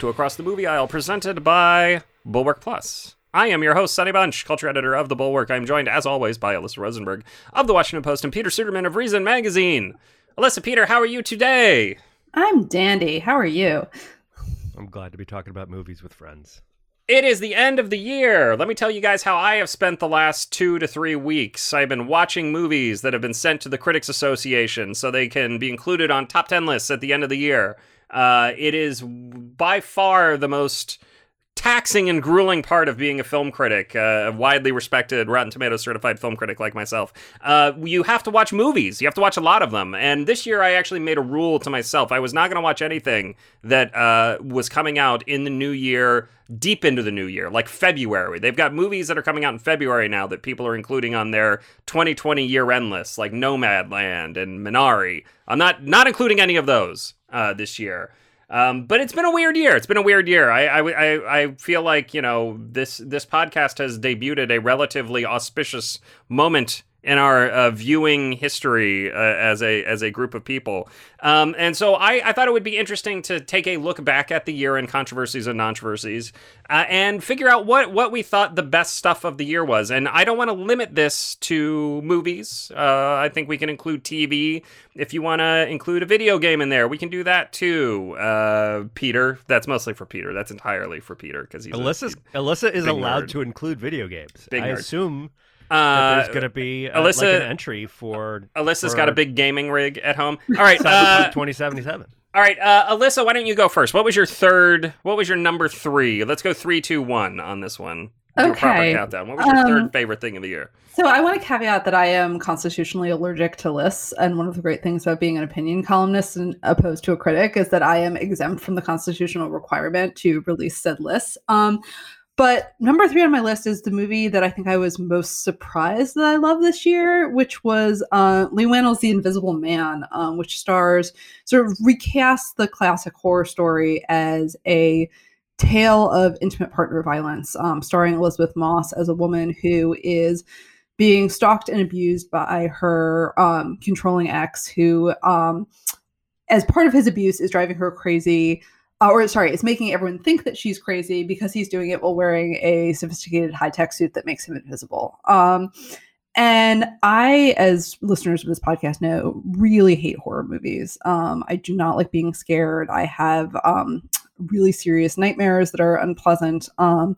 to Across the Movie Aisle, presented by Bulwark Plus. I am your host, Sonny Bunch, culture editor of The Bulwark. I'm joined, as always, by Alyssa Rosenberg of The Washington Post and Peter Suderman of Reason Magazine. Alyssa, Peter, how are you today? I'm dandy. How are you? I'm glad to be talking about movies with friends. It is the end of the year. Let me tell you guys how I have spent the last two to three weeks. I've been watching movies that have been sent to the Critics Association so they can be included on top 10 lists at the end of the year. Uh, it is by far the most taxing and grueling part of being a film critic, uh, a widely respected Rotten Tomatoes certified film critic like myself. Uh, you have to watch movies. You have to watch a lot of them. And this year, I actually made a rule to myself. I was not going to watch anything that uh, was coming out in the new year, deep into the new year, like February. They've got movies that are coming out in February now that people are including on their 2020 year end lists, like Nomadland and Minari. I'm not not including any of those uh, this year. Um, but it's been a weird year. It's been a weird year. I, I, I, feel like you know this this podcast has debuted a relatively auspicious moment in our uh, viewing history uh, as a as a group of people. Um, and so I, I thought it would be interesting to take a look back at the year in controversies and controversies uh, and figure out what what we thought the best stuff of the year was. And I don't want to limit this to movies. Uh, I think we can include TV. If you want to include a video game in there, we can do that too. Uh, Peter, that's mostly for Peter. That's entirely for Peter because he's Alyssa. A, Alyssa is allowed nerd. to include video games. Big I nerd. assume uh, there's going to be uh, Alyssa- like an entry for Alyssa's for got a big gaming rig at home. All right, uh, 2077. all right, uh, Alyssa, why don't you go first? What was your third? What was your number three? Let's go three, two, one on this one. Do Okay. countdown. What was your Um, third favorite thing of the year? So I want to caveat that I am constitutionally allergic to lists, and one of the great things about being an opinion columnist and opposed to a critic is that I am exempt from the constitutional requirement to release said lists. Um, but number three on my list is the movie that I think I was most surprised that I love this year, which was uh, Leigh Whannell's The Invisible Man, um, which stars sort of recasts the classic horror story as a tale of intimate partner violence, um, starring Elisabeth Moss as a woman who is being stalked and abused by her um, controlling ex, who, um, as part of his abuse, is driving her crazy. Uh, or sorry, is making everyone think that she's crazy because he's doing it while wearing a sophisticated high tech suit that makes him invisible. Um, and I, as listeners of this podcast know, really hate horror movies. Um, I do not like being scared. I have um, really serious nightmares that are unpleasant. Um,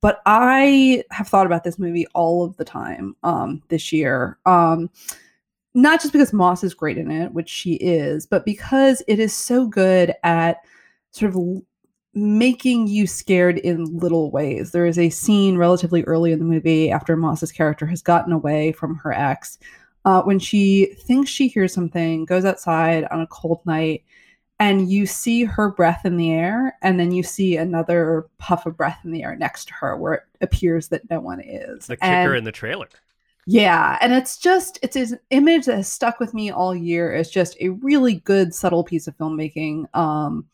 but I have thought about this movie all of the time um, this year. Um, not just because Moss is great in it, which she is, but because it is so good at sort of making you scared in little ways. There is a scene relatively early in the movie after Moss's character has gotten away from her ex uh, when she thinks she hears something, goes outside on a cold night, and you see her breath in the air, and then you see another puff of breath in the air next to her where it appears that no one is. The And- kicker in the trailer. yeah, and it's just it's an image that has stuck with me all year. It's just a really good subtle piece of filmmaking um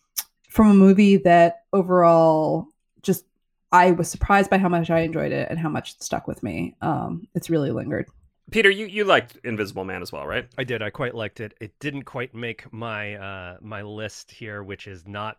from a movie that overall just I was surprised by how much I enjoyed it and how much it stuck with me. Um it's really lingered. Peter, you, you liked Invisible Man as well, right? I did. I quite liked it. It didn't quite make my uh, my list here, which is not.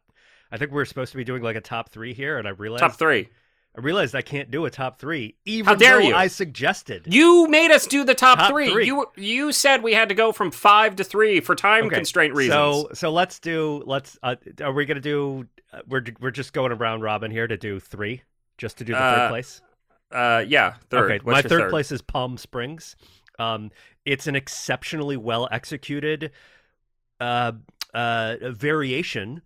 I think we're supposed to be doing like a top three here, and I realized Top three. I realized I can't do a top three, even How dare though you. I suggested. You made us do the top, Top three. three. You you said we had to go from five to three for time Okay, constraint reasons. So so let's do let's. Uh, are we gonna do? Uh, we're we're just going around robin here to do three, just to do the Uh, third place. uh, yeah, third. Okay, What's my your third, third place is Palm Springs. Um, it's an exceptionally well executed uh, uh, variation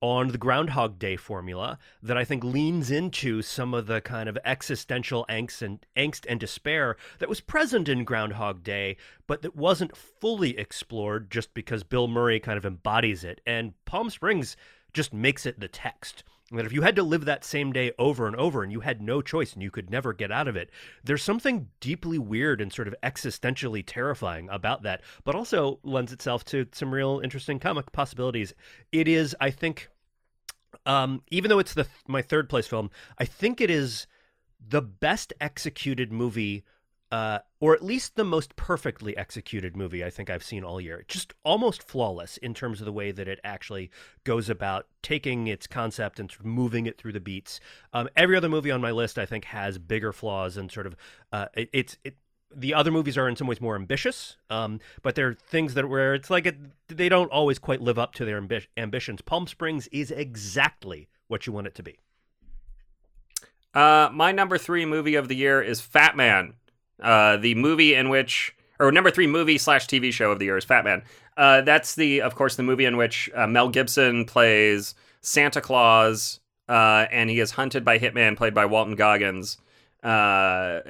on the Groundhog Day formula that I think leans into some of the kind of existential angst and angst and despair that was present in Groundhog Day, but that wasn't fully explored just because Bill Murray kind of embodies it. And Palm Springs just makes it the text. That if you had to live that same day over and over and you had no choice and you could never get out of it, there's something deeply weird and sort of existentially terrifying about that, but also lends itself to some real interesting comic possibilities. It is, I think, um, even though it's the my third place film, I think it is the best executed movie uh, or at least the most perfectly executed movie I think I've seen all year. Just almost flawless in terms of the way that it actually goes about taking its concept and sort of moving it through the beats. Um, every other movie on my list, I think, has bigger flaws and sort of uh, it, it's it. The other movies are in some ways more ambitious, um, but there are things that where it's like it, they don't always quite live up to their ambi- ambitions. Palm Springs is exactly what you want it to be. Uh, my number three movie of the year is Fatman, uh, the movie in which, or number three movie slash TV show of the year is Fatman. Uh, that's the, of course, the movie in which uh, Mel Gibson plays Santa Claus, uh, and he is hunted by hitman played by Walton Goggins. Uh,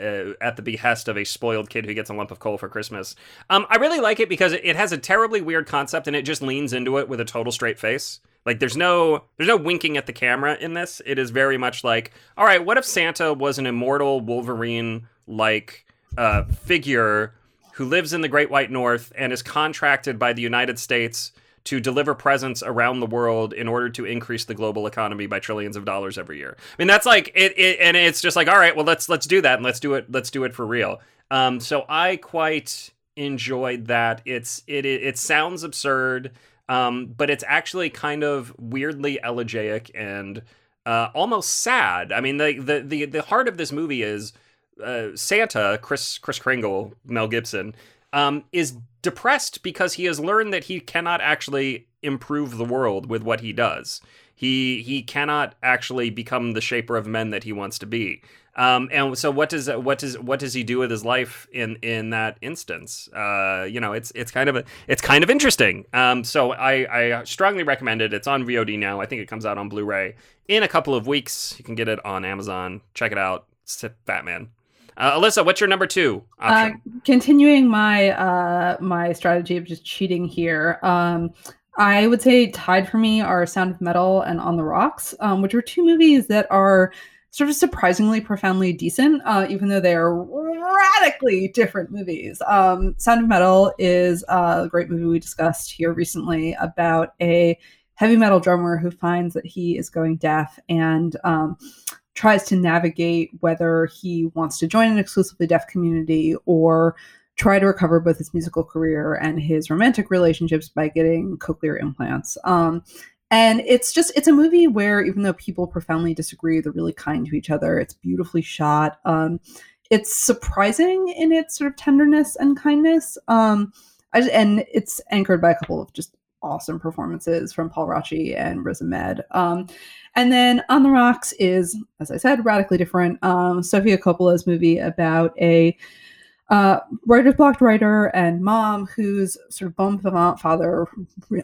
at the behest of a spoiled kid who gets a lump of coal for Christmas. Um, I really like it because it has a terribly weird concept and it just leans into it with a total straight face. Like there's no there's no winking at the camera in this. It is very much like, all right, what if Santa was an immortal Wolverine like uh, figure who lives in the Great White North and is contracted by the United States to deliver presents around the world in order to increase the global economy by trillions of dollars every year. I mean, that's like it, it and it's just like, all right, well, let's let's do that and let's do it let's do it for real. Um, so I quite enjoyed that. It's it it, it sounds absurd, um, but it's actually kind of weirdly elegiac and uh, almost sad. I mean, the the the the heart of this movie is uh, Santa, Chris Chris Kringle, Mel Gibson, um, is depressed because he has learned that he cannot actually improve the world with what he does. He he cannot actually become the shaper of men that he wants to be. Um, and so what does what does what does he do with his life in in that instance? Uh, you know, it's it's kind of a, it's kind of interesting. Um, so I I strongly recommend it. It's on VOD now. I think it comes out on Blu-ray in a couple of weeks. You can get it on Amazon. Check it out. It's Fatman. Uh, Alyssa, what's your number two? Uh, continuing my uh, my strategy of just cheating here, um, I would say tied for me are Sound of Metal and On the Rocks, um, which are two movies that are sort of surprisingly profoundly decent, uh, even though they are radically different movies. Um, Sound of Metal is a great movie we discussed here recently about a heavy metal drummer who finds that he is going deaf and um, tries to navigate whether he wants to join an exclusively deaf community or try to recover both his musical career and his romantic relationships by getting cochlear implants. Um, and it's just it's a movie where even though people profoundly disagree, they're really kind to each other. It's beautifully shot. Um, it's surprising in its sort of tenderness and kindness. Um, I, and it's anchored by a couple of just awesome performances from Paul Raci and Riz Ahmed. Um, and then On the Rocks is, as I said, radically different. Um, Sofia Coppola's movie about a uh, writer's blocked writer and mom whose sort of bon vivant father,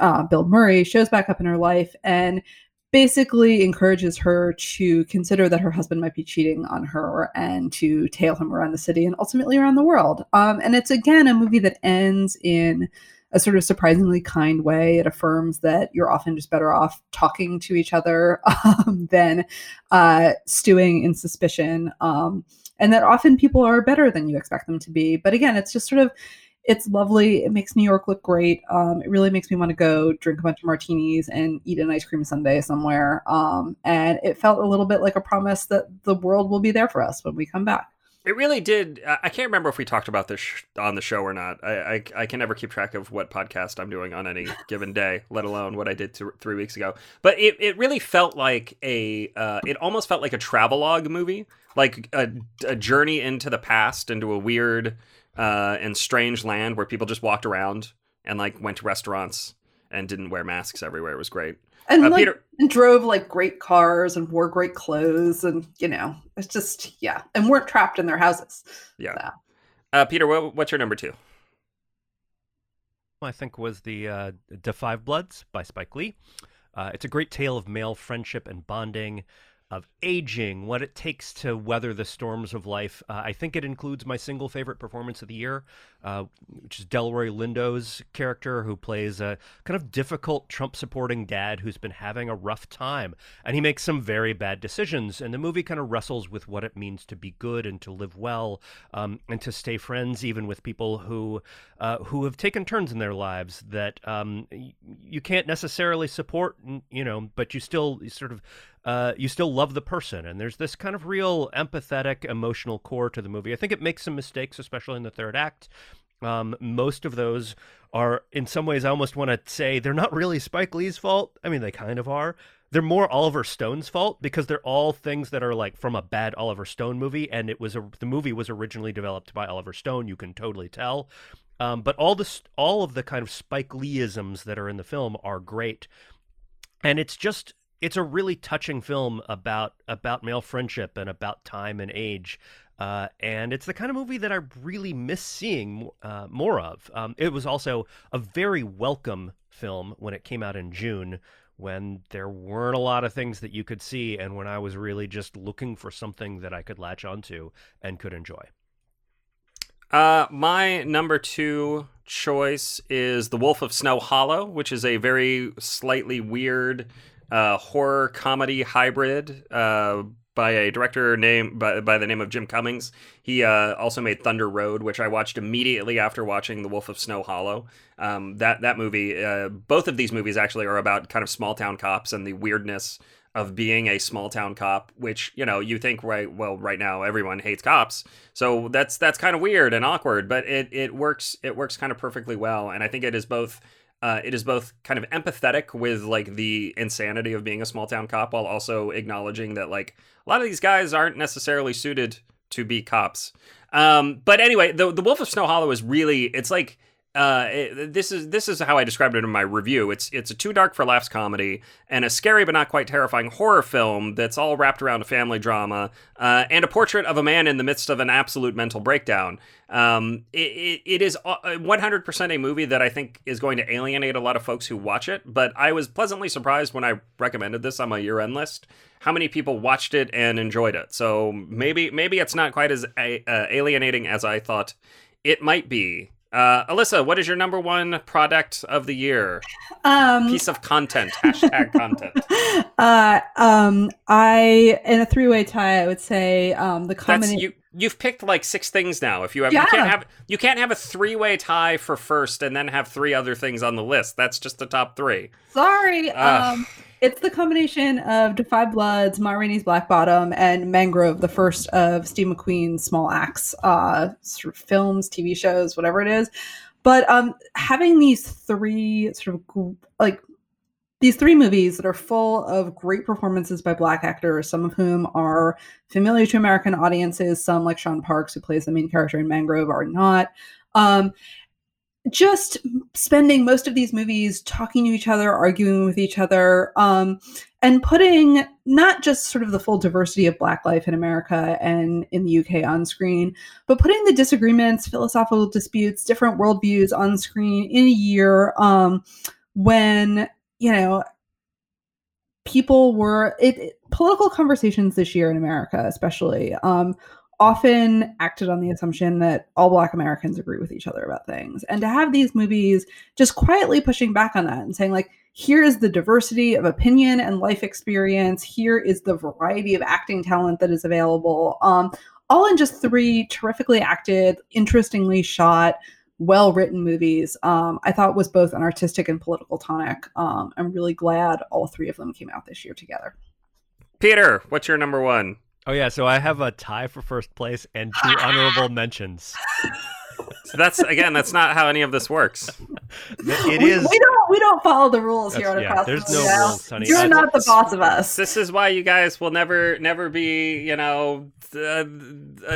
uh, Bill Murray, shows back up in her life and basically encourages her to consider that her husband might be cheating on her and to tail him around the city and ultimately around the world. Um, and it's again a movie that ends in a sort of surprisingly kind way. It affirms that you're often just better off talking to each other um, than uh, stewing in suspicion. Um, and that often people are better than you expect them to be. But again, it's just sort of it's lovely. It makes New York look great. Um, it really makes me want to go drink a bunch of martinis and eat an ice cream sundae somewhere. Um, and it felt a little bit like a promise that the world will be there for us when we come back. It really did. I can't remember if we talked about this on the show or not. I, I, I can never keep track of what podcast I'm doing on any given day, let alone what I did two, three weeks ago. But it, it really felt like a. Uh, it almost felt like a travelogue movie, like a, a journey into the past, into a weird uh, and strange land where people just walked around and like went to restaurants and didn't wear masks everywhere. It was great. And, uh, like, Peter- and drove like great cars and wore great clothes and you know it's just yeah and weren't trapped in their houses. Yeah. So. Uh, Peter, what, what's your number two? I think was the uh, Da 5 Bloods by Spike Lee. Uh, it's a great tale of male friendship and bonding of aging, what it takes to weather the storms of life. Uh, I think it includes my single favorite performance of the year, uh, which is Delroy Lindo's character, who plays a kind of difficult Trump supporting dad who's been having a rough time. And he makes some very bad decisions. And the movie kind of wrestles with what it means to be good and to live well um, and to stay friends, even with people who, uh, who have taken turns in their lives that um, you can't necessarily support, you know, but you still sort of uh, you still love the person, and there's this kind of real empathetic, emotional core to the movie. I think it makes some mistakes, especially in the third act. Um, most of those are, in some ways, I almost want to say they're not really Spike Lee's fault. I mean, they kind of are. They're more Oliver Stone's fault because they're all things that are like from a bad Oliver Stone movie, and it was a, the movie was originally developed by Oliver Stone. You can totally tell. Um, but all this, all of the kind of Spike Leeisms that are in the film are great, and it's just it's a really touching film about about male friendship and about time and age. Uh, and it's the kind of movie that I really miss seeing uh, more of. Um, it was also a very welcome film when it came out in June, when there weren't a lot of things that you could see, and when I was really just looking for something that I could latch onto and could enjoy. Uh, my number two choice is The Wolf of Snow Hollow, which is a very slightly weird uh, horror comedy hybrid uh, by a director named by, by the name of Jim Cummings. He uh, also made Thunder Road, which I watched immediately after watching The Wolf of Snow Hollow. Um, that that movie, uh, both of these movies actually are about kind of small town cops and the weirdness of being a small town cop, which you know you think right well right now everyone hates cops, so that's that's kind of weird and awkward, but it it works it works kind of perfectly well, and I think it is both. Uh, it is both kind of empathetic with like the insanity of being a small town cop while also acknowledging that like a lot of these guys aren't necessarily suited to be cops. Um, but anyway, the the Wolf of Snow Hollow is really it's like uh, this is this is how I described it in my review. It's it's a too dark for laughs comedy and a scary but not quite terrifying horror film that's all wrapped around a family drama uh, and a portrait of a man in the midst of an absolute mental breakdown. Um, it, it, it is 100% a movie that I think is going to alienate a lot of folks who watch it. But I was pleasantly surprised when I recommended this on my year end list how many people watched it and enjoyed it. So maybe maybe it's not quite as uh, alienating as I thought it might be. Uh, Alyssa, what is your number one product of the year? Um, Piece of content. Hashtag content. Uh, um, I in a three way tie, I would say um, the combination. you. You've picked like six things now. If you have, Yeah. you can't have, you can't have a three way tie for first and then have three other things on the list. That's just the top three. Sorry. Um, it's the combination of Da 5 Bloods, Ma Rainey's Black Bottom, and Mangrove, the first of Steve McQueen's small acts, uh, sort of films, TV shows, whatever it is. But um, having these three sort of like these three movies that are full of great performances by black actors, some of whom are familiar to American audiences, some like Shaun Parkes, who plays the main character in Mangrove, are not. Um, just spending most of these movies talking to each other, arguing with each other, um, and putting not just sort of the full diversity of Black life in America and in the UK on screen, but putting the disagreements, philosophical disputes, different worldviews on screen in a year um, when, you know, people were it, it- political conversations this year in America, especially, um, often acted on the assumption that all black Americans agree with each other about things. And to have these movies just quietly pushing back on that and saying, like, here is the diversity of opinion and life experience, here is the variety of acting talent that is available. Um, all in just three terrifically acted, interestingly shot, well written movies. Um, I thought was both an artistic and political tonic. Um, I'm really glad all three of them came out this year together. Peter, what's your number one? Oh yeah, so I have a tie for first place and two honorable mentions. So that's again, that's not how any of this works. It we, is. we don't we don't follow the rules here on That's- yeah, across there's the no Now, rules, honey. You're I- not the boss of us. This is why you guys will never, never be, you know, uh,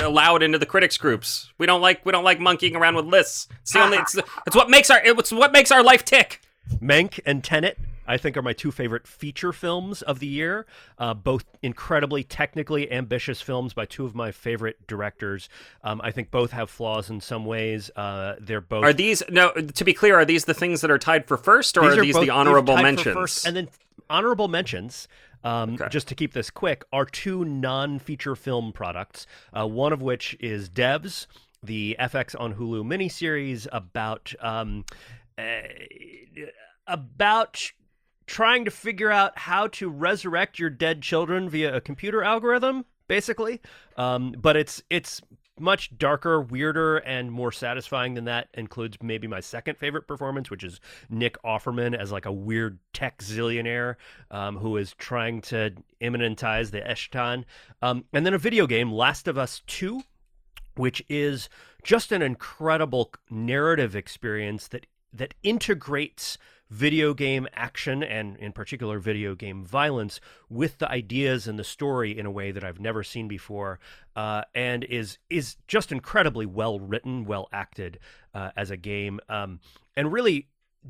allowed into the critics groups. We don't like, we don't like monkeying around with lists. It's the only, it's, it's what makes our, it's what makes our life tick. Mank and Tenet, I think, are my two favorite feature films of the year. Uh, both incredibly technically ambitious films by two of my favorite directors. Um, I think both have flaws in some ways. Uh, they're both. Are these no? To be clear, are these the things that are tied for first, or These are these both- the honorable mentions? first, and then honorable mentions. Um, Okay. Just to keep this quick, are two non-feature film products. Uh, one of which is Devs, the FX on Hulu miniseries about um, uh, about trying to figure out how to resurrect your dead children via a computer algorithm, basically. Um, but it's it's much darker, weirder, and more satisfying than that includes maybe my second favorite performance, which is Nick Offerman as like a weird tech zillionaire um, who is trying to immanentize the Eschaton. Um, and then a video game, Last of Us 2, which is just an incredible narrative experience that that integrates video game action and in particular video game violence with the ideas and the story in a way that I've never seen before uh, and is is just incredibly well written well acted uh, as a game. Um, and really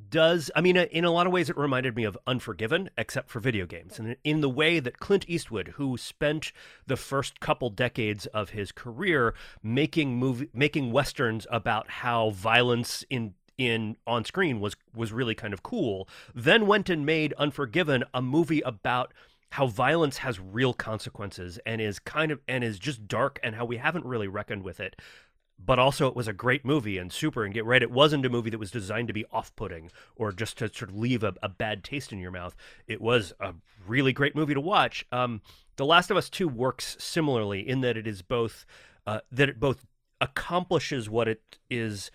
does I mean in a lot of ways it reminded me of Unforgiven except for video games. And in the way that Clint Eastwood who spent the first couple decades of his career making movie making westerns about how violence in in on screen was was really kind of cool. Then went and made Unforgiven, a movie about how violence has real consequences and is kind of and is just dark and how we haven't really reckoned with it. But also, it was a great movie and super. And get right, it wasn't a movie that was designed to be off-putting or just to sort of leave a, a bad taste in your mouth. It was a really great movie to watch. Um, the Last of Us Two works similarly in that it is both uh, that it both accomplishes what it is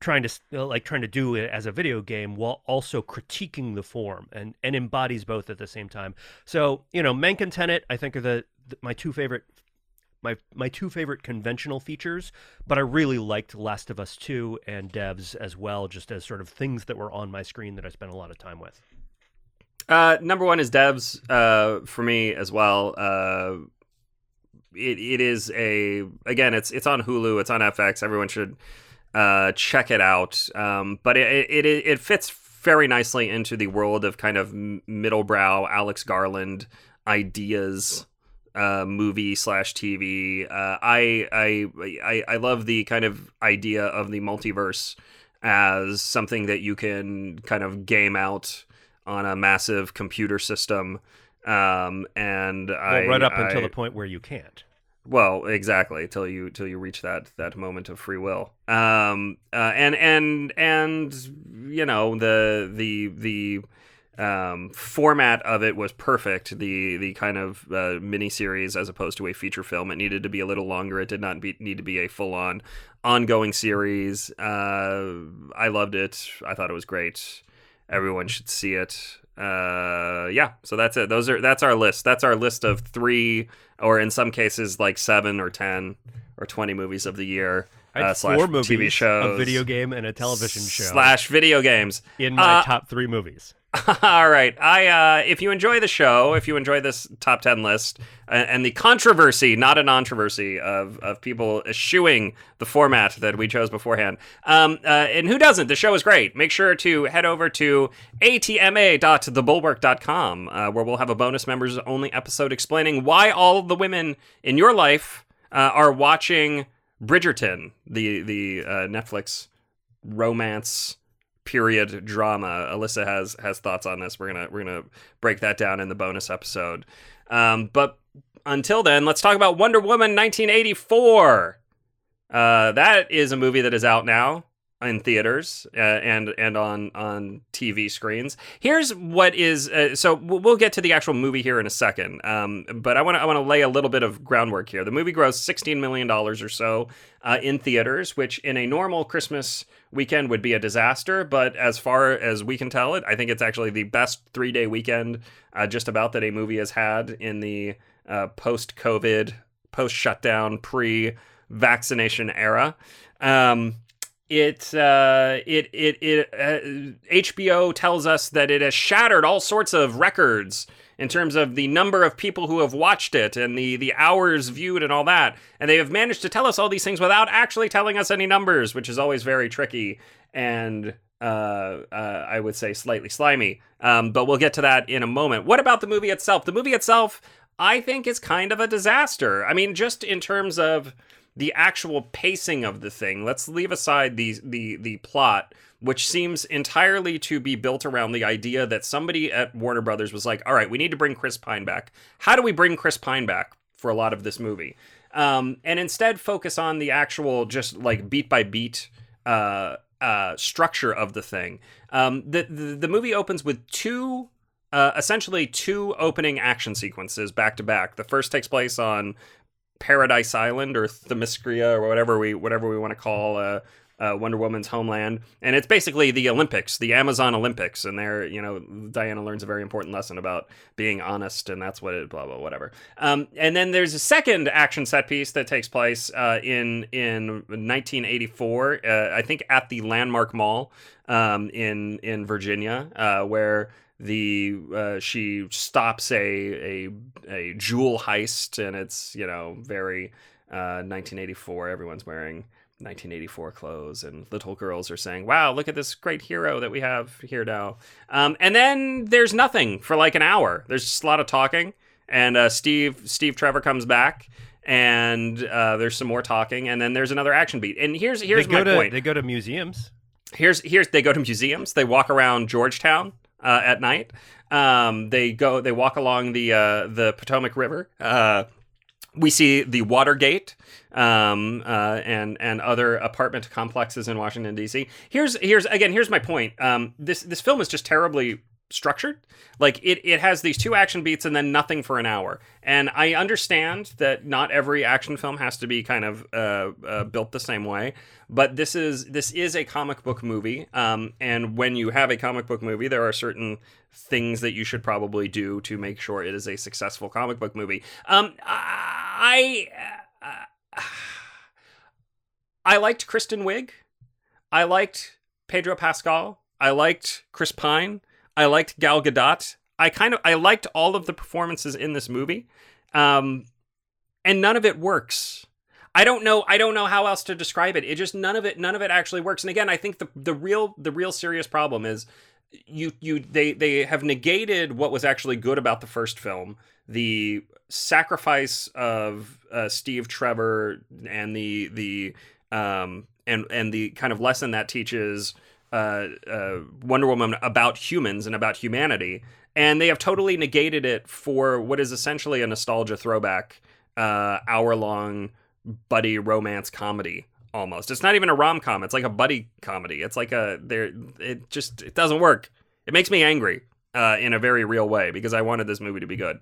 trying to uh, like trying to do it as a video game while also critiquing the form and and embodies both at the same time. So you know, Mank and Tenet, I think are the, the my two favorite my my two favorite conventional features, but I really liked Last of Us 2 and Devs as well, just as sort of things that were on my screen that I spent a lot of time with. Uh, number one is Devs uh, for me as well. Uh, it it is a again, it's it's on Hulu, it's on FX. Everyone should uh, check it out. Um, but it, it it fits very nicely into the world of kind of middlebrow Alex Garland ideas uh, movie slash TV. Uh, I, I I I love the kind of idea of the multiverse as something that you can kind of game out on a massive computer system. Um, and well, I right up I, until the point where you can't. Well, exactly till you till you reach that that moment of free will. Um, uh, and and and you know the the the um, format of it was perfect. The the kind of uh, mini series as opposed to a feature film. It needed to be a little longer. It did not be, need to be a full on ongoing series. Uh, I loved it. I thought it was great. Everyone should see it. Uh, yeah. So that's it. Those are that's our list. That's our list of three, or in some cases like seven or ten or twenty movies of the year. Uh, slash four movies, TV shows, a video game, and a television show slash video games. in my Uh, top three movies. All right. I uh, if you enjoy the show, if you enjoy this top ten list and, and the controversy, not a controversy of of people eschewing the format that we chose beforehand, um, uh, and who doesn't? The show is great. Make sure to head over to atma.thebulwark.com, uh, where we'll have a bonus members only episode explaining why all the women in your life uh, are watching Bridgerton, the the uh, Netflix romance period drama. Alyssa has has thoughts on this. We're gonna we're gonna break that down in the bonus episode. Um, but until then, let's talk about Wonder Woman 1984. Uh, that is a movie that is out now in theaters uh, and and on on TV screens. Here's what is uh, so we'll get to the actual movie here in a second. Um, but I want to I want to lay a little bit of groundwork here. The movie grossed 16 million dollars or so uh, in theaters, which in a normal Christmas weekend would be a disaster. But as far as we can tell, it I think it's actually the best three day weekend uh, just about that a movie has had in the uh, post COVID, post shutdown, pre vaccination era. Um, it uh, it it it uh, HBO tells us that it has shattered all sorts of records in terms of the number of people who have watched it and the the hours viewed and all that. And they have managed to tell us all these things without actually telling us any numbers, which is always very tricky and uh, uh, I would say slightly slimy. Um, but we'll get to that in a moment. What about the movie itself? The movie itself, I think, is kind of a disaster. I mean, just in terms of the actual pacing of the thing. Let's leave aside the the the plot, which seems entirely to be built around the idea that somebody at Warner Brothers was like, "All right, we need to bring Chris Pine back. How do we bring Chris Pine back for a lot of this movie?" Um, and instead focus on the actual, just like beat by beat uh, uh, structure of the thing. Um, the, the the movie opens with two. Uh, essentially, two opening action sequences back to back. The first takes place on Paradise Island or Themyscira or whatever we whatever we want to call uh, uh, Wonder Woman's homeland, and it's basically the Olympics, the Amazon Olympics, and there, you know, Diana learns a very important lesson about being honest, and that's what it, blah blah whatever. Um, and then there's a second action set piece that takes place uh, in in 1984, uh, I think at the Landmark Mall um, in in Virginia, uh, where the uh, she stops a a a jewel heist, and it's you know very 1984. Everyone's wearing 1984 clothes, and little girls are saying, "Wow, look at this great hero that we have here now." Um, and then there's nothing for like an hour. There's just a lot of talking, and uh, Steve Steve Trevor comes back, and uh, there's some more talking, and then there's another action beat. And here's here's they go my to, point. They go to museums. Here's here's they go to museums. They walk around Georgetown uh, at night. Um, they go they walk along the uh, the Potomac River. Uh, we see the Watergate um, uh, and and other apartment complexes in Washington D.C. Here's here's again here's my point. Um, this this film is just terribly structured. Like it it has these two action beats and then nothing for an hour. And I understand that not every action film has to be kind of uh, uh, built the same way. But this is this is a comic book movie. Um, and when you have a comic book movie, there are certain things that you should probably do to make sure it is a successful comic book movie. Um, I uh, I liked Kristen Wiig. I liked Pedro Pascal. I liked Chris Pine. I liked Gal Gadot. I kind of I liked all of the performances in this movie, um, and none of it works. I don't know. I don't know how else to describe it. It just none of it. None of it actually works. And again, I think the the real the real serious problem is you you they they have negated what was actually good about the first film the sacrifice of uh, Steve Trevor and the the um and and the kind of lesson that teaches uh, uh, Wonder Woman about humans and about humanity, and they have totally negated it for what is essentially a nostalgia throwback, uh, hour long buddy romance comedy. Almost, it's not even a rom com. It's like a buddy comedy. It's like a there. It just it doesn't work. It makes me angry uh, in a very real way because I wanted this movie to be good.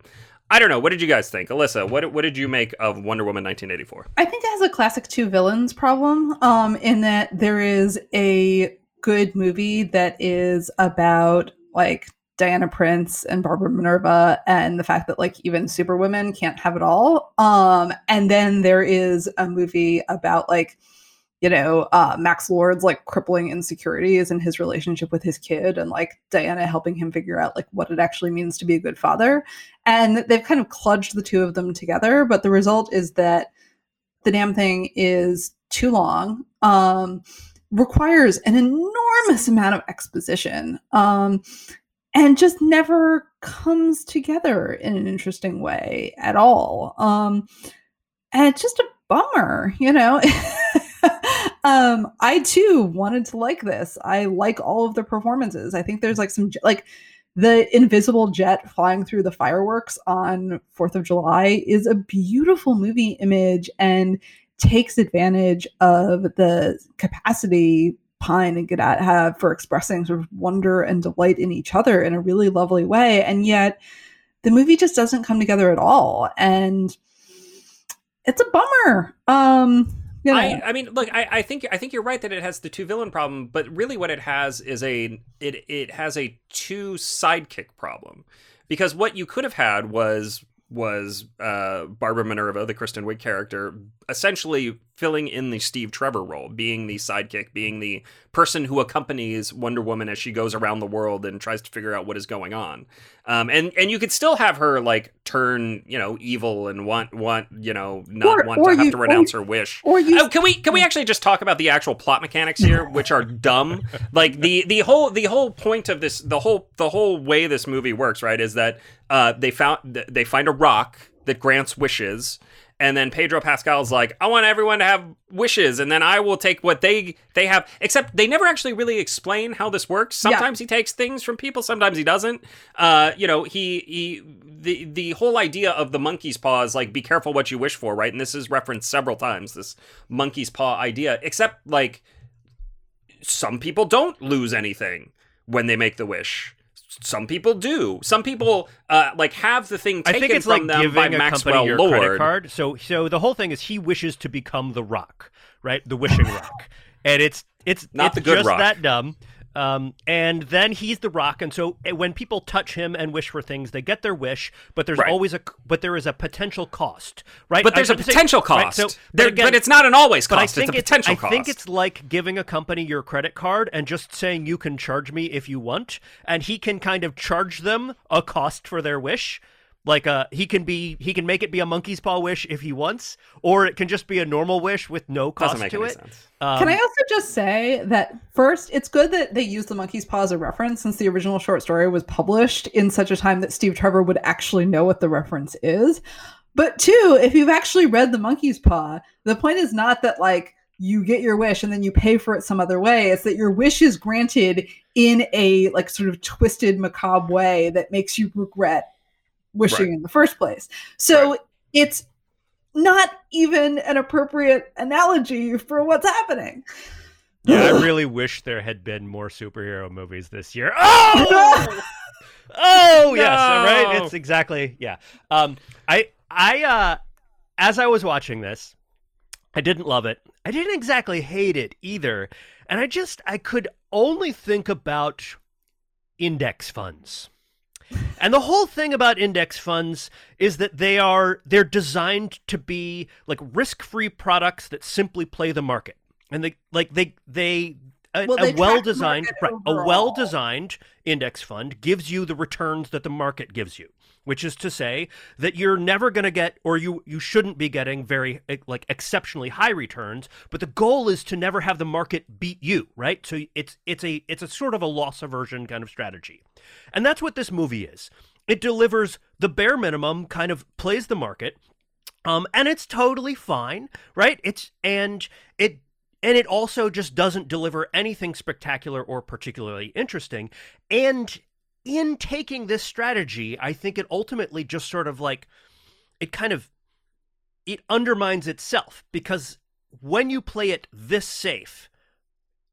I don't know. What did you guys think, Alyssa? What what did you make of Wonder Woman 1984? I think it has a classic two villains problem. Um, in that there is a good movie that is about like Diana Prince and Barbara Minerva and the fact that like even superwomen can't have it all. Um, and then there is a movie about like you know, uh, Max Lord's like crippling insecurities and his relationship with his kid, and like Diana helping him figure out like what it actually means to be a good father. And they've kind of kludged the two of them together, but the result is that the damn thing is too long, um, requires an enormous amount of exposition, um, and just never comes together in an interesting way at all. Um, and it's just a bummer, you know. um, I too wanted to like this. I like all of the performances. I think there's like some like the invisible jet flying through the fireworks on 4th of July is a beautiful movie image and takes advantage of the capacity Pine and Gadot have for expressing sort of wonder and delight in each other in a really lovely way. And yet the movie just doesn't come together at all. And it's a bummer. Um, you know. I, I mean, look, I, I think I think you're right that it has the two villain problem, but really what it has is a it it has a two sidekick problem, because what you could have had was was uh, Barbara Minerva, the Kristen Wiig character, essentially filling in the Steve Trevor role, being the sidekick, being the person who accompanies Wonder Woman as she goes around the world and tries to figure out what is going on. Um, and and you could still have her like turn, you know, evil and want want you know not Or- want or to have you- to renounce her wish. or you Oh, can we can we actually just talk about the actual plot mechanics here, which are dumb? Like the the whole the whole point of this the whole the whole way this movie works, right, is that uh, they found they find a rock that grants wishes. And then Pedro Pascal's like, I want everyone to have wishes, and then I will take what they they have. Except they never actually really explain how this works. Yeah. Sometimes he takes things from people, sometimes he doesn't. Uh, you know, he he the the whole idea of the monkey's paw is like, be careful what you wish for, right? And this is referenced several times. This monkey's paw idea, except like some people don't lose anything when they make the wish. Some people do. Some people uh, like have the thing I taken think it's from like them by a Maxwell company your Lord. credit card. So, so the whole thing is he wishes to become the Rock, right? The wishing Rock, and it's it's Not it's the good just Rock. that dumb. Um, and then he's the Rock, and so eh, when people touch him and wish for things, they get their wish. But there's Right. always a but there is a potential cost, right? But there's a potential right, cost. so, There- but again, but it's not an always but I cost. think it's a potential I cost. think it's like giving a company your credit card and just saying you can charge me if you want, and he can kind of charge them a cost for their wish. Like uh, he can be he can make it be a monkey's paw wish if he wants, or it can just be a normal wish with no cost doesn't make to any it. sense. Um, Can I also just say that first, it's good that they use the monkey's paw as a reference since the original short story was published in such a time that Steve Trevor would actually know what the reference is. But two, if you've actually read the monkey's paw, the point is not that like you get your wish and then you pay for it some other way. It's that your wish is granted in a like sort of twisted, macabre way that makes you regret wishing Right. in the first place. So it's not even an appropriate analogy for what's happening. yeah, I really wish there had been more superhero movies this year. Oh, oh yes, right. It's exactly yeah. Um, I I uh, as I was watching this, I didn't love it. I didn't exactly hate it either, and I just I could only think about index funds. And the whole thing about index funds is that they are they're designed to be like risk-free products that simply play the market. And they like they they a, well, a well-designed right, a well-designed index fund gives you the returns that the market gives you which is to say that you're never going to get or you you shouldn't be getting very eh, like exceptionally high returns but the goal is to never have the market beat you right? So it's it's a it's a sort of a loss aversion kind of strategy. And that's what this movie is. It delivers the bare minimum kind of plays the market um and it's totally fine right? It's and it and it also just doesn't deliver anything spectacular or particularly interesting. And in taking this strategy i think it ultimately just sort of like it kind of it undermines itself because when you play it this safe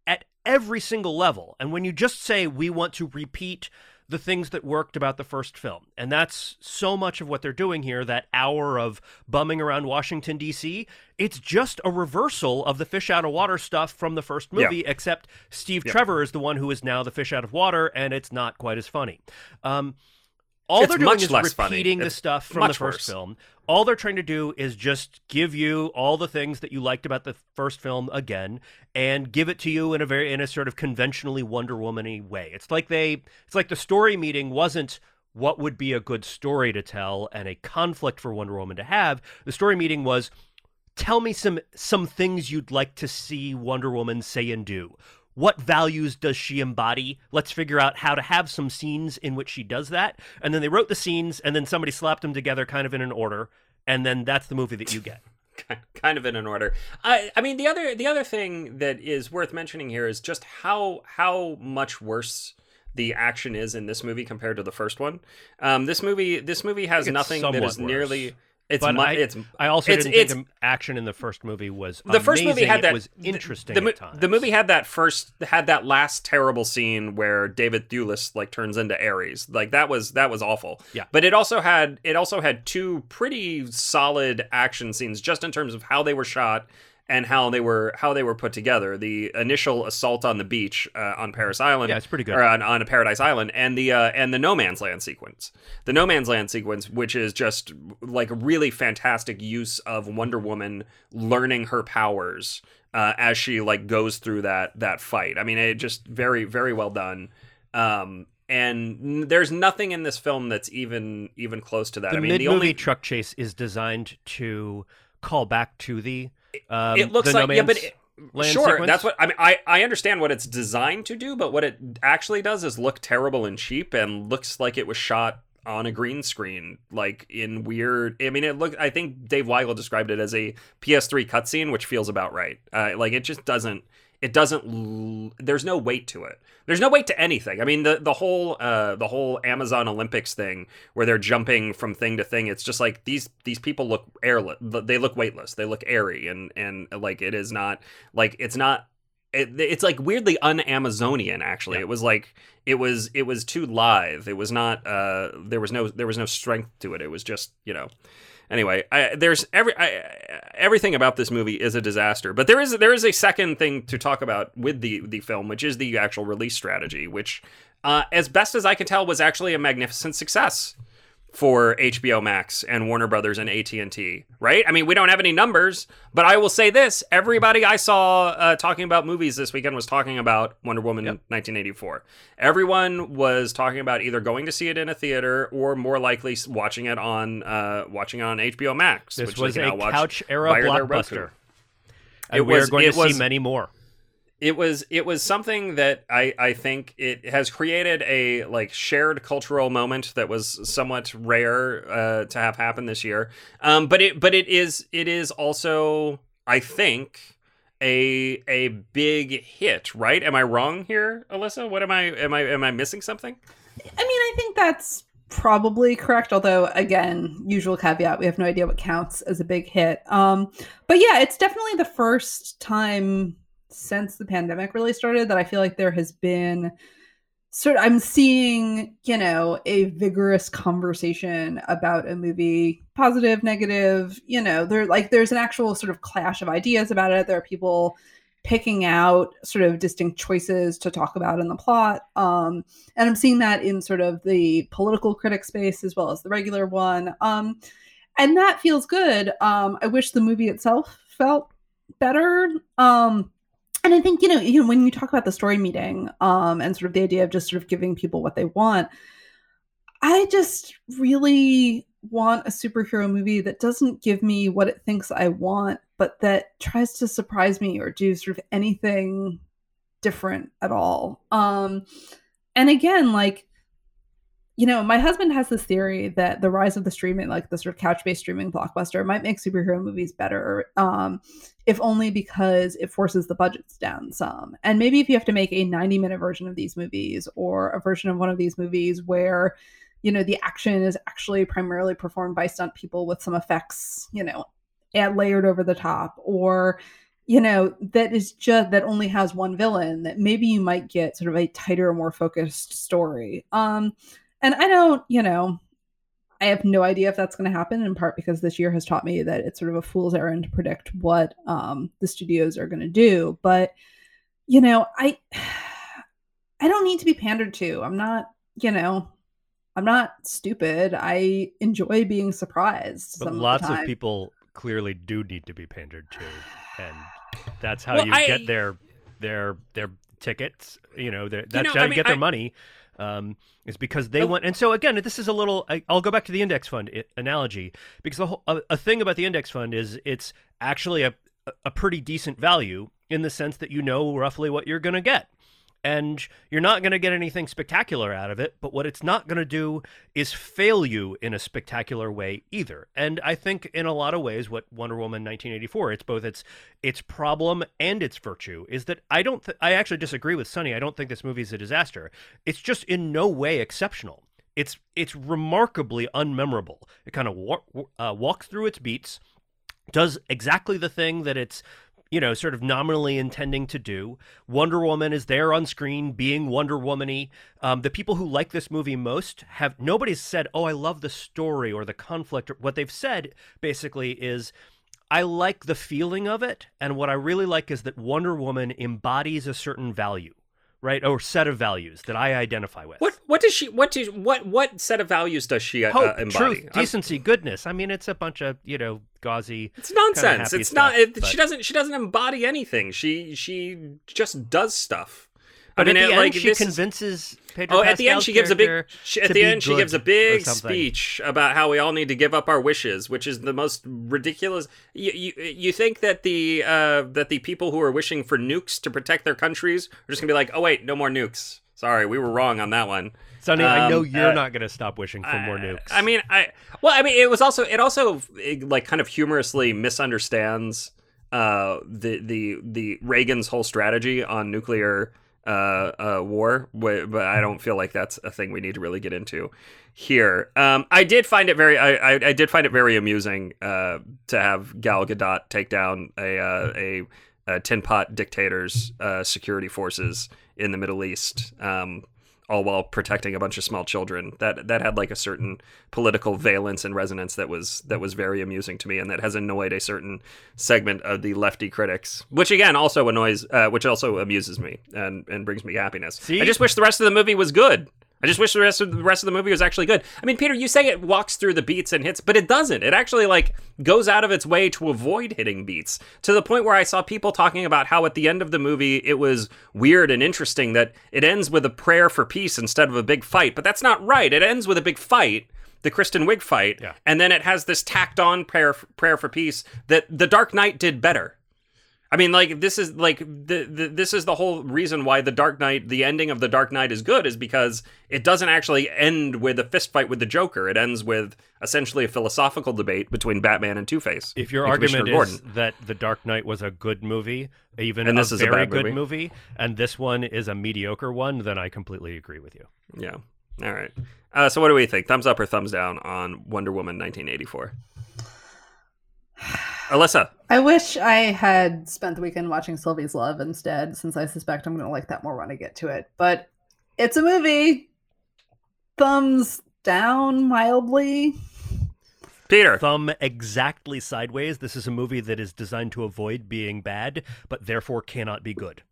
at every single level and when you just say we want to repeat the things that worked about the first film and that's so much of what they're doing here that hour of bumming around washington d.c it's just a reversal of the fish out of water stuff from the first Yeah. movie except steve Yeah. trevor is the one who is now the fish out of water and it's not quite as funny um, all It's they're doing much is less funny. repeating the It's stuff from the first worse. film. All they're trying to do is just give you all the things that you liked about the first film again, and give it to you in a very in a sort of conventionally Wonder Woman-y way. It's like they it's like the story meeting wasn't what would be a good story to tell and a conflict for Wonder Woman to have. The story meeting was tell me some some things you'd like to see Wonder Woman say and do. What values does she embody? Let's figure out how to have some scenes in which she does that. And then they wrote the scenes, and then somebody slapped them together kind of in an order. And then that's the movie that you get. kind of in an order. I I mean the other the other thing that is worth mentioning here is just how how much worse the action is in this movie compared to the first one. Um, this movie this movie has nothing that is is nearly worse. It's But mu- I- it's I also It's- didn't think it's- the action in the first movie was the first movie amazing. had It that was interesting The, times. the movie had that first had that last terrible scene where David Thewlis like turns into Ares. Like that was that was awful. Yeah. But it also had it also had two pretty solid action scenes just in terms of how they were shot and how they were how they were put together. The initial assault on the beach uh, on Paris Island, Yeah, it's pretty good. or on, on a Paradise Island, and the uh, and the No Man's Land sequence. The No Man's Land sequence, which is just like a really fantastic use of Wonder Woman learning her powers uh, as she like goes through that that fight. I mean, it just very very well done. Um, and n- there's nothing in this film that's even even close to that. the I mean, the only truck chase is designed to call back to the. Um, it looks the No like yeah, but it, sure, sequence. that's what I mean. I I understand what it's designed to do, but what it actually does is look terrible and cheap, and looks like it was shot on a green screen, like in weird. I mean, it looked. I think Dave Weigel described it as a PS3 cutscene, which feels about right. Uh, like it just doesn't. It doesn't. l- There's no weight to it. There's no weight to anything. I mean, the the whole uh, the whole Amazon Olympics thing, where they're jumping from thing to thing. It's just like these these people look airless. They look weightless. They look airy, and and like it is not like it's not it, it's like weirdly un-Amazonian. Actually, Yeah. it was like it was it was too lithe. It was not. Uh, there was no there was no strength to it. It was just you know. Anyway, I, there's every I, everything about this movie is a disaster. But there is there is a second thing to talk about with the the film, which is the actual release strategy, which, uh, as best as I can tell, was actually a magnificent success for HBO Max and Warner Brothers and AT&T, right? I mean, we don't have any numbers, but I will say this, everybody I saw uh, talking about movies this weekend was talking about Wonder Woman Yep. 1984. Everyone was talking about either going to see it in a theater or more likely watching it on uh, watching it on HBO Max, This which was a couch era via their Roku. blockbuster. And It we was- are going to see many more. It was it was something that I I think it has created a like shared cultural moment that was somewhat rare uh, to have happen this year. Um, but it but it is it is also I think a a big hit, right? Am I wrong here, Alyssa? What am I am I am I missing something? I mean, I think that's probably correct. Although, again, usual caveat: we have no idea what counts as a big hit. Um, but yeah, it's definitely the first time since the pandemic really started that I feel like there has been sort. I'm seeing, you know, a vigorous conversation about a movie, positive, negative. You know, there like there's an actual sort of clash of ideas about it. There are people picking out sort of distinct choices to talk about in the plot. Um, and I'm seeing that in sort of the political critic space as well as the regular one. Um, and that feels good. Um, I wish the movie itself felt better. Um, and I think you know, you know, when you talk about the story meeting um, and sort of the idea of just sort of giving people what they want, I just really want a superhero movie that doesn't give me what it thinks I want, but that tries to surprise me or do sort of anything different at all. Um, and again, like, you know, my husband has this theory that the rise of the streaming, like the sort of couch based streaming blockbuster, might make superhero movies better, um, if only because it forces the budgets down some. And maybe if you have to make a 90 minute version of these movies or a version of one of these movies where, you know, the action is actually primarily performed by stunt people with some effects, you know, and layered over the top, or you know that is just that only has one villain that maybe you might get sort of a tighter more focused story um and i don't you know i have no idea if that's going to happen in part because this year has taught me that it's sort of a fool's errand to predict what um the studios are going to do but you know i i don't need to be pandered to i'm not you know i'm not stupid i enjoy being surprised But some lots of, the of people clearly do need to be pandered to, and that's how Well, you I- get their their their tickets. You know, their, that's know, how I you mean, get their I- money. Um, is because they Oh. want, and so again, this is a little. I, I'll go back to the index fund i- analogy because the whole a, a thing about the index fund is it's actually a a pretty decent value in the sense that you know roughly what you're going to get. And you're not going to get anything spectacular out of it, but what it's not going to do is fail you in a spectacular way either. And I think in a lot of ways what Wonder Woman 1984 it's both its its problem and its virtue is that I don't th- I actually disagree with Sonny. I don't think this movie is a disaster. It's just in no way exceptional. It's it's remarkably unmemorable. It kind of wa- uh, walks through its beats, does exactly the thing that it's you know, sort of nominally intending to do. Wonder Woman is there on screen being Wonder Woman-y. Um, the people who like this movie most have nobody's said, "Oh, I love the story or the conflict." What they've said basically is, "I like the feeling of it," and what I really like is that Wonder Woman embodies a certain value, right, or set of values that I identify with. What what does she what does what what set of values does she uh, Hope, embody? truth, I'm- decency, goodness. I mean, it's a bunch of you know gauzy. It's nonsense. It's not. It, but- She doesn't. She doesn't embody anything. She she just does stuff. But I mean, at the it, end, like she this convinces Pedro Oh, at the end she gives a big. She, at the end she gives a big speech about how we all need to give up our wishes, which is the most ridiculous. You you, you think that the uh, that the people who are wishing for nukes to protect their countries are just gonna be like, oh wait, no more nukes. Sorry, we were wrong on that one. Sonny, I know Um, you're uh, not going to stop wishing for more nukes. I mean, I well, I mean, it was also it also it, like kind of humorously misunderstands uh, the the the Reagan's whole strategy on nuclear uh, uh, war, but, I don't feel like that's a thing we need to really get into here. Um, I did find it very I, I, I did find it very amusing uh, to have Gal Gadot take down a uh, a uh, tin pot dictators, uh, security forces in the Middle East. Um, all while protecting a bunch of small children. That that had like a certain political valence and resonance that was that was very amusing to me, and that has annoyed a certain segment of the lefty critics, which again also annoys, uh, which also amuses me and and brings me happiness. See? I just wish the rest of the movie was good. I just wish the rest of the rest of the movie was actually good. I mean, Peter, you say it walks through the beats and hits, but it doesn't. It actually like goes out of its way to avoid hitting beats to the point where I saw people talking about how at the end of the movie it was weird and interesting that it ends with a prayer for peace instead of a big fight. But that's not right. It ends with a big fight. The Kristen Wiig fight, Yeah. and then it has this tacked on prayer prayer for peace that The Dark Knight did better. I mean, like this is like the, the this is the whole reason why the Dark Knight, the ending of the Dark Knight is good, is because it doesn't actually end with a fist fight with the Joker. It ends with essentially a philosophical debate between Batman and Two Face. If your argument is that The Dark Knight was a good movie, even And a this is a very bad good movie. movie, and this one is a mediocre one, then I completely agree with you. yeah, all right. Uh, so what do we think? Thumbs up or thumbs down on Wonder Woman 1984? Alyssa, I wish I had spent the weekend watching Sylvie's Love instead, since I suspect I'm going to like that more when I get to it. But it's a movie. Thumbs down mildly. Peter, Thumb exactly sideways. This is a movie that is designed to avoid being bad, but therefore cannot be good.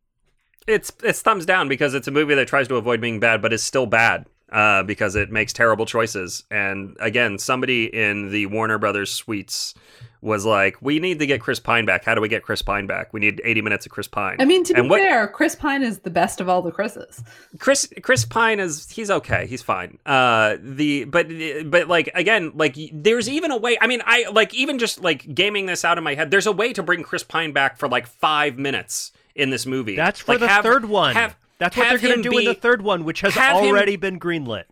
it's it's thumbs down because it's a movie that tries to avoid being bad, but is still bad uh, because it makes terrible choices. And again, somebody in the Warner Brothers suites was like, "We need to get Chris Pine back. How do we get Chris Pine back? We need 80 minutes of Chris Pine." I mean, to be And what- fair, Chris Pine is the best of all the Chris's. Chris Chris Pine is he's okay. He's fine. Uh the but but like again like there's even a way I mean I like even just like gaming this out in my head there's a way to bring Chris Pine back for like 5 minutes in this movie. That's for Like, the have- third one. have- That's what they're going to do in the third one, which has have him- already been greenlit.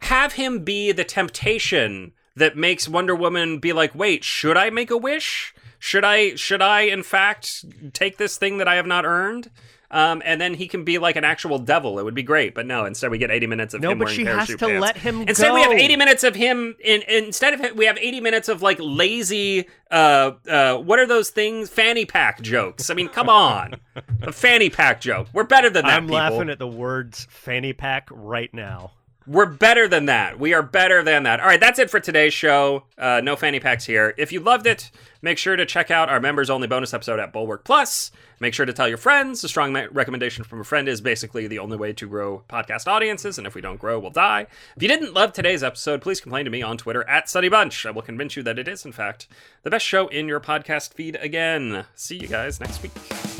have him be the temptation that makes Wonder Woman be like, "Wait, should I make a wish? Should I should I in fact take this thing that I have not earned?" Um, and then he can be like an actual devil. It would be great, but no. Instead, we get 80 minutes of No, him but wearing she has to pants. let him Instead, we have 80 minutes of him. In, instead of it, we have 80 minutes of like lazy. Uh, uh, what are those things? Fanny pack jokes. I mean, come on, a fanny pack joke. We're better than that. I'm people. laughing at the words fanny pack right now. We're better than that. We are better than that. All right, that's it for today's show. Uh, no fanny packs here. If you loved it, make sure to check out our members only bonus episode at Bulwark Plus. Make sure to tell your friends. A strong recommendation from a friend is basically the only way to grow podcast audiences, and if we don't grow, we'll die. If you didn't love today's episode, please complain to me on Twitter at SonnyBunch. I will convince you that it is, in fact, the best show in your podcast feed again. See you guys next week.